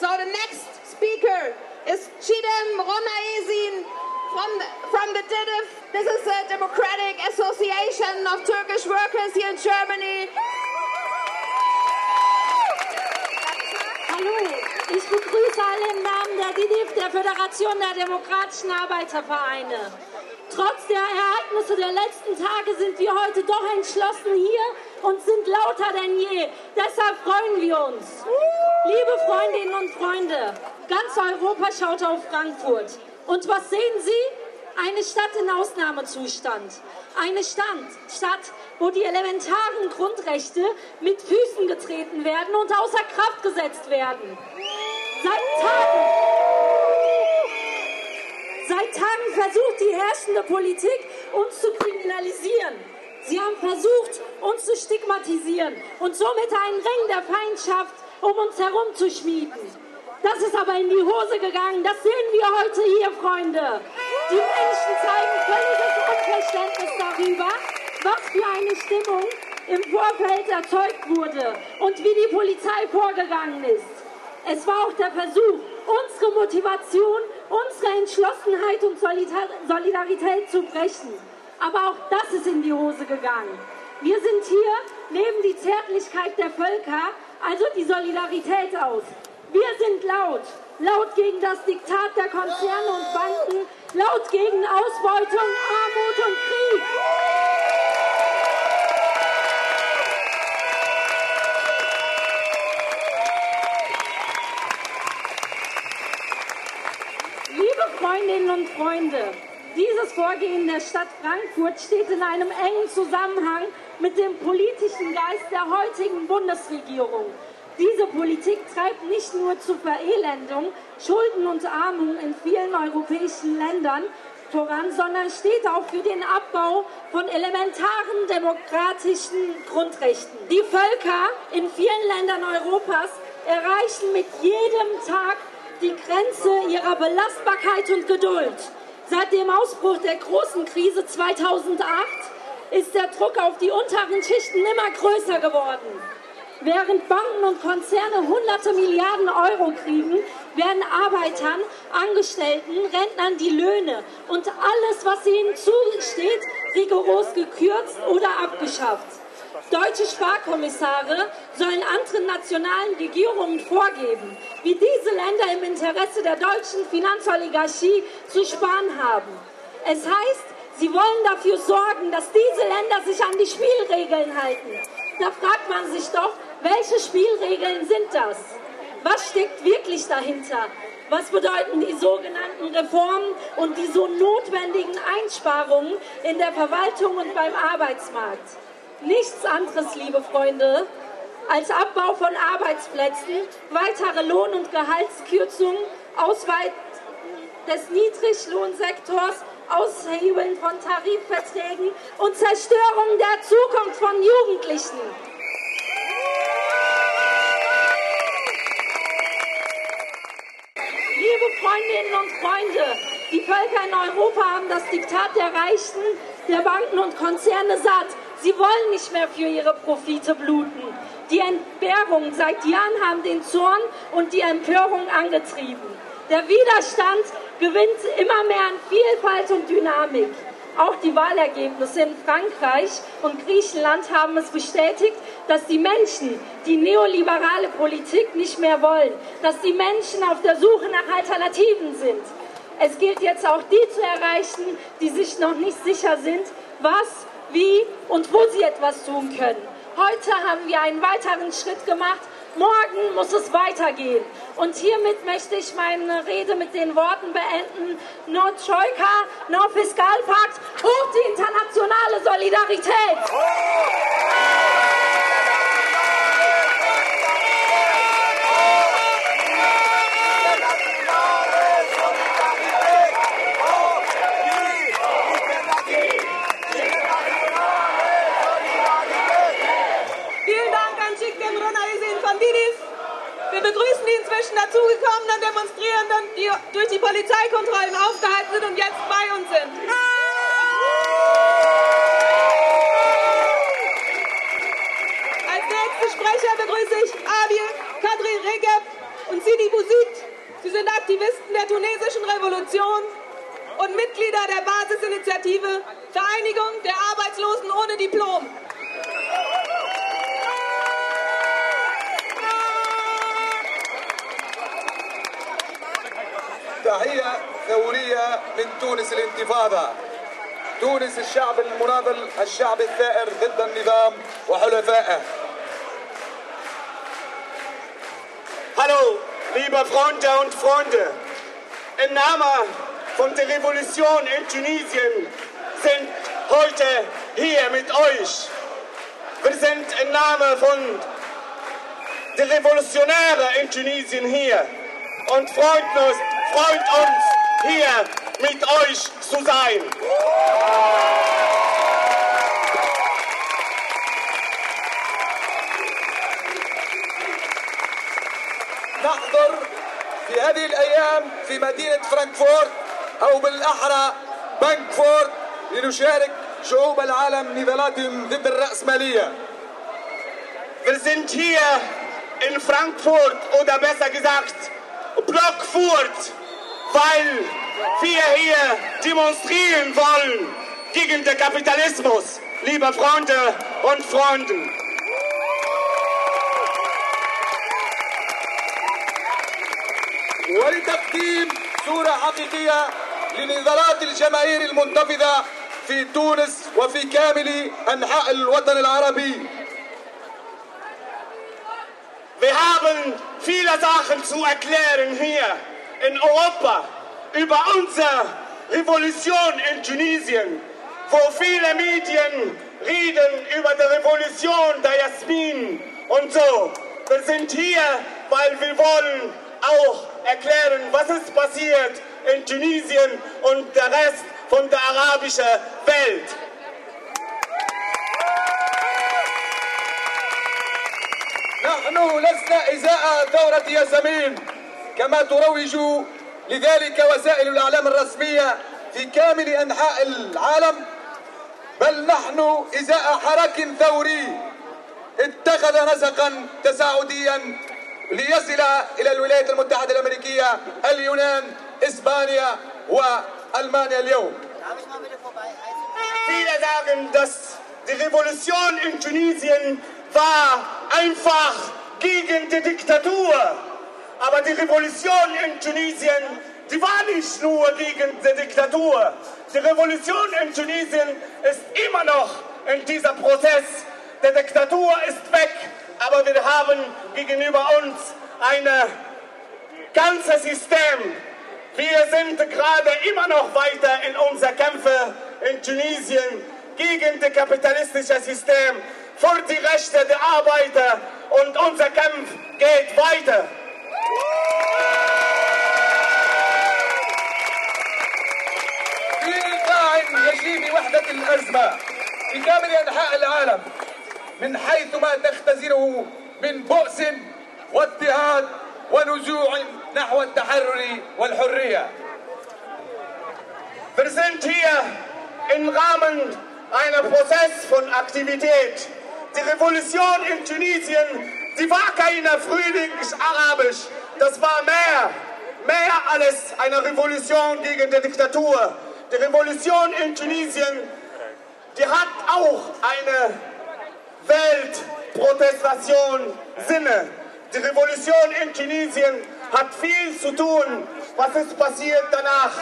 So the next speaker is Chidem Ronaezin from the, from the DIDIF. This is the Democratic Association of Turkish Workers here in Germany. Hallo, ich begrüße alle im Namen der DIDIF, der Föderation der Demokratischen Arbeitervereine. Trotz der Ereignisse der letzten Tage sind wir heute doch entschlossen hier und sind lauter denn je. Deshalb freuen wir uns. Liebe Freundinnen und Freunde, ganz Europa schaut auf Frankfurt. Und was sehen Sie? Eine Stadt in Ausnahmezustand. Eine Stadt, Stadt, wo die elementaren Grundrechte mit Füßen getreten werden und außer Kraft gesetzt werden. Seit Tagen, seit Tagen versucht die herrschende Politik, uns zu kriminalisieren. Sie haben versucht, uns zu stigmatisieren und somit einen Ring der Feindschaft um uns herum zu schmieden. Das ist aber in die Hose gegangen. Das sehen wir heute hier, Freunde. Die Menschen zeigen völliges Unverständnis darüber, was für eine Stimmung im Vorfeld erzeugt wurde und wie die Polizei vorgegangen ist. Es war auch der Versuch, unsere Motivation, unsere Entschlossenheit und Solidarität zu brechen. Aber auch das ist in die Hose gegangen. Wir sind hier, nehmen die Zärtlichkeit der Völker, also die Solidarität aus. Wir sind laut, laut gegen das Diktat der Konzerne und Banken, laut gegen Ausbeutung, Armut und Krieg. Freundinnen und Freunde, dieses Vorgehen der Stadt Frankfurt steht in einem engen Zusammenhang mit dem politischen Geist der heutigen Bundesregierung. Diese Politik treibt nicht nur zur Verelendung, Schulden und Armut in vielen europäischen Ländern voran, sondern steht auch für den Abbau von elementaren demokratischen Grundrechten. Die Völker in vielen Ländern Europas erreichen mit jedem Tag die Grenze ihrer Belastbarkeit und Geduld. Seit dem Ausbruch der großen Krise 2008 ist der Druck auf die unteren Schichten immer größer geworden. Während Banken und Konzerne hunderte Milliarden Euro kriegen, werden Arbeitern, Angestellten, Rentnern die Löhne und alles, was ihnen zusteht, rigoros gekürzt oder abgeschafft. Deutsche Sparkommissare sollen anderen nationalen Regierungen vorgeben, wie diese Länder im Interesse der deutschen Finanzoligarchie zu sparen haben. Es heißt, sie wollen dafür sorgen, dass diese Länder sich an die Spielregeln halten. Da fragt man sich doch, welche Spielregeln sind das? Was steckt wirklich dahinter? Was bedeuten die sogenannten Reformen und die so notwendigen Einsparungen in der Verwaltung und beim Arbeitsmarkt? Nichts anderes, liebe Freunde, als Abbau von Arbeitsplätzen, weitere Lohn- und Gehaltskürzungen, Ausweitung des Niedriglohnsektors, Aushebeln von Tarifverträgen und Zerstörung der Zukunft von Jugendlichen. Liebe Freundinnen und Freunde, die Völker in Europa haben das Diktat der Reichen, der Banken und Konzerne satt. Sie wollen nicht mehr für ihre Profite bluten. Die Entbehrungen seit Jahren haben den Zorn und die Empörung angetrieben. Der Widerstand gewinnt immer mehr an Vielfalt und Dynamik. Auch die Wahlergebnisse in Frankreich und Griechenland haben es bestätigt, dass die Menschen die neoliberale Politik nicht mehr wollen, dass die Menschen auf der Suche nach Alternativen sind. Es gilt jetzt auch die zu erreichen, die sich noch nicht sicher sind, was, wie und wo sie etwas tun können. Heute haben wir einen weiteren Schritt gemacht Morgen muss es weitergehen. Und hiermit möchte ich meine Rede mit den Worten beenden. No Troika, no Fiskalpakt, hoch die internationale Solidarität. Dazugekommenen Demonstrierenden, die durch die Polizeikontrollen aufgehalten sind und jetzt bei uns sind. Als nächsten Sprecher begrüße ich Abil Kadri Regeb, und Sidi Bouzid. Sie sind Aktivisten der tunesischen Revolution und Mitglieder der Basisinitiative Vereinigung der Arbeitslosen ohne Diplom. تحية ثورية من تونس الانتفاضة تونس الشعب المناضل الشعب الثائر ضد النظام وحلفائه Hallo, liebe Freunde und Freunde. Im Namen von der Revolution in Tunesien sind heute hier mit euch. Wir sind im Namen von der Revolutionäre in Tunesien hier und freut uns, freut uns hier mit euch zu sein. نحضر في هذه الأيام في مدينة فرانكفورت أو بالأحرى بانكفورت لنشارك شعوب العالم نضالاتهم ضد الرأسمالية Wir sind hier in Frankfurt oder besser gesagt Blockfurt, weil wir hier demonstrieren wollen gegen den Kapitalismus, liebe Freunde und Freunde. ولتقديم صورة حقيقية لنضالات الجماهير المنتفضة في تونس وفي كامل أنحاء الوطن العربي Wir haben viele Sachen zu erklären hier in Europa über unsere Revolution in Tunesien, wo viele Medien reden über die Revolution der Jasmin und so. Wir sind hier, weil wir wollen auch erklären, was ist passiert in Tunesien und der Rest von der arabischen Welt. نحن لسنا إزاء ثورة ياسمين كما تروج لذلك وسائل الإعلام الرسمية في كامل أنحاء العالم بل نحن إزاء حراك ثوري اتخذ نسقا تساعديا ليصل إلى الولايات المتحدة الأمريكية اليونان إسبانيا وألمانيا اليوم Viele sagen, dass die Revolution in Tunesien war einfach gegen die Diktatur. Aber die Revolution in Tunesien, die war nicht nur gegen die Diktatur. Die Revolution in Tunesien ist immer noch in dieser Prozess. Die Diktatur ist weg, aber wir haben gegenüber uns ein ganzes System. Wir sind gerade immer noch weiter in unseren Kämpfen in Tunesien gegen das kapitalistische System, für die Rechte der Arbeiter und unser Kampf geht weiter. يجري بوحدة الأزمة في كامل أنحاء العالم من حيث ما تختزنه من بؤس واضطهاد ونزوع نحو التحرر والحرية Wir sind hier im Rahmen einer Prozess von Aktivität. Die Revolution in Tunesien, die war keine frühlings-arabisch, das war mehr, mehr als eine Revolution gegen die Diktatur. Die Revolution in Tunesien, die hat auch eine Weltprotestation Sinne. Die Revolution in Tunesien hat viel zu tun, was ist passiert danach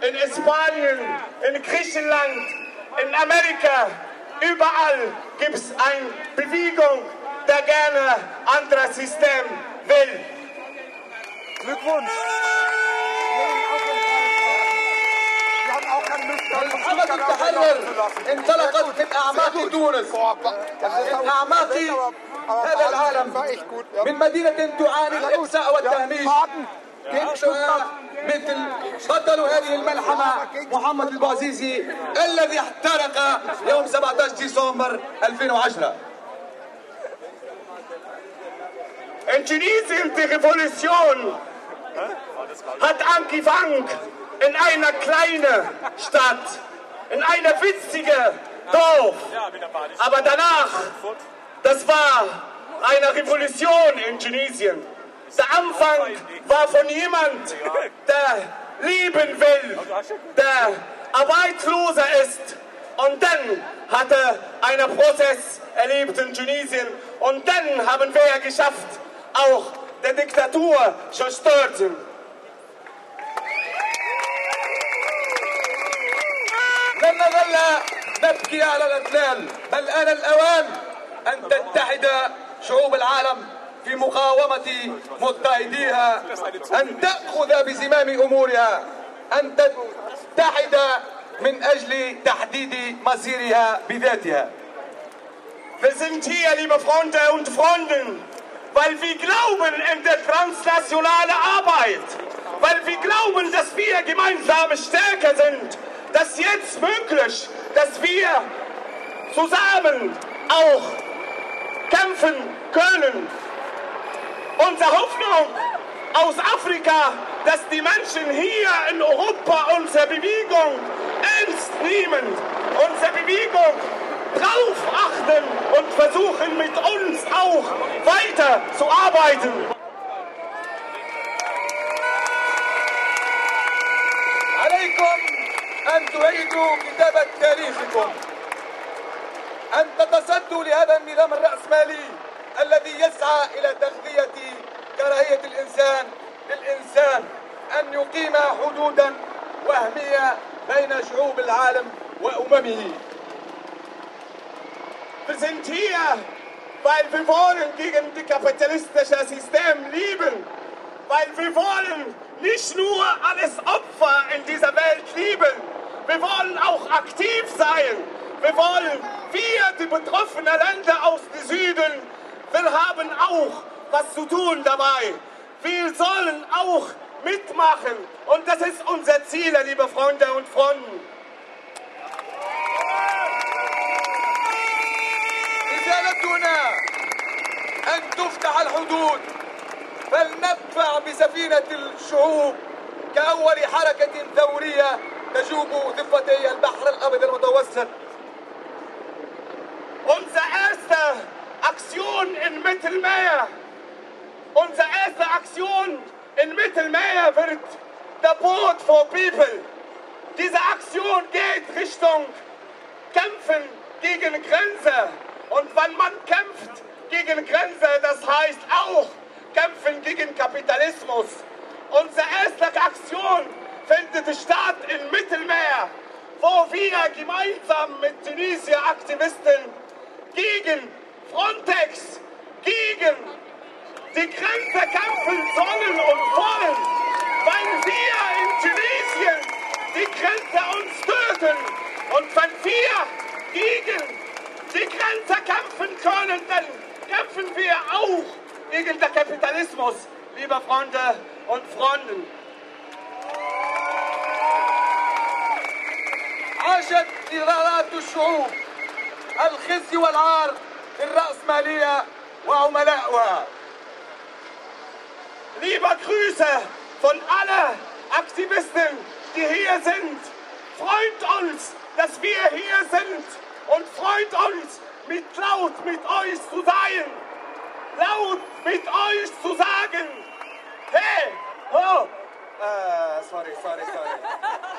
in Spanien, in Griechenland, in Amerika. Überall gibt es eine Bewegung, der gerne anderes System will. Glückwunsch! محمد انطلقت من اعماق تونس من اعماق هذا العالم من مدينه تعاني الاقصاء والتهميش مثل بطل هذه الملحمة محمد البعزيزي الذي احترق يوم 17 ديسمبر 2010 En Tunisien die Revolution. Hat angefangen in einer kleinen Stadt, in einer winzigen Dorf. Aber danach, das war eine Revolution in Tunesien. Der Anfang war von jemand, der lieben will, der Arbeitsloser ist. Und dann hat er einen Prozess erlebt in Tunesien. Und dann haben wir geschafft, auch die Diktatur zu stürzen. لن نظل نبكي على الاذلال بل آن الأوان أن تتحد شعوب العالم في مقاومة مضطهديها أن تأخذ بزمام أمورها أن تتحد من أجل تحديد مصيرها بذاتها Wir sind hier, liebe Freunde und Freundinnen, weil wir glauben in der transnationale Arbeit, weil wir glauben, dass wir gemeinsam stärker sind, dass jetzt möglich, dass wir zusammen auch kämpfen können. Unsere Hoffnung aus Afrika, dass die Menschen hier in Europa unsere Bewegung ernst nehmen, unsere Bewegung drauf achten und versuchen mit uns auch weiter zu arbeiten. عليكم أن تعيدوا كتابة تاريخكم أن تتصدوا لهذا النظام الرأسمالي الذي يسعى إلى تغذية كراهية الإنسان للإنسان. أن يقيم حدودا وهمية بين شعوب العالم وأممه. Wir sind hier, weil wir wollen gegen das kapitalistische System lieben. Weil wir wollen nicht nur alles Opfer in dieser Welt lieben. Wir wollen auch aktiv sein. Wir wollen, wir, die betroffenen Länder aus dem Süden, wir haben auch was zu tun dabei. Wir sollen auch mitmachen. Und das ist unser Ziel, liebe Freunde und Freunde. رسالتنا أن تفتح الحدود فلندفع بسفينة الشعوب كأول حركة ثورية تجوب ضفتي البحر الأبيض المتوسط Unsere erste Aktion in Mittelmeer, unsere erste Aktion in Mittelmeer wird der Boat for People. Diese Aktion geht Richtung Kämpfen gegen Grenze. Auch kämpfen gegen Kapitalismus. Unsere erste Aktion findet statt im Mittelmeer, wo wir gemeinsam mit Tunesier-Aktivisten gegen Frontex, gegen die Grenze kämpfen sollen und wollen, weil wir in Tunesien die Grenze uns töten. Und wenn wir gegen die Grenze kämpfen können, dann kämpfen wir auch gegen den Kapitalismus, liebe Freunde und Freundinnen. عاشت نضالات الشعوب الخزي والعار للرأسمالية وعملائها Liebe Grüße von allen Aktivisten, die hier sind. Freut uns, dass wir hier sind und freut uns, mit laut mit euch zu sein. Laut mit euch zu sagen. Hey, ho. Äh, sorry, sorry, sorry.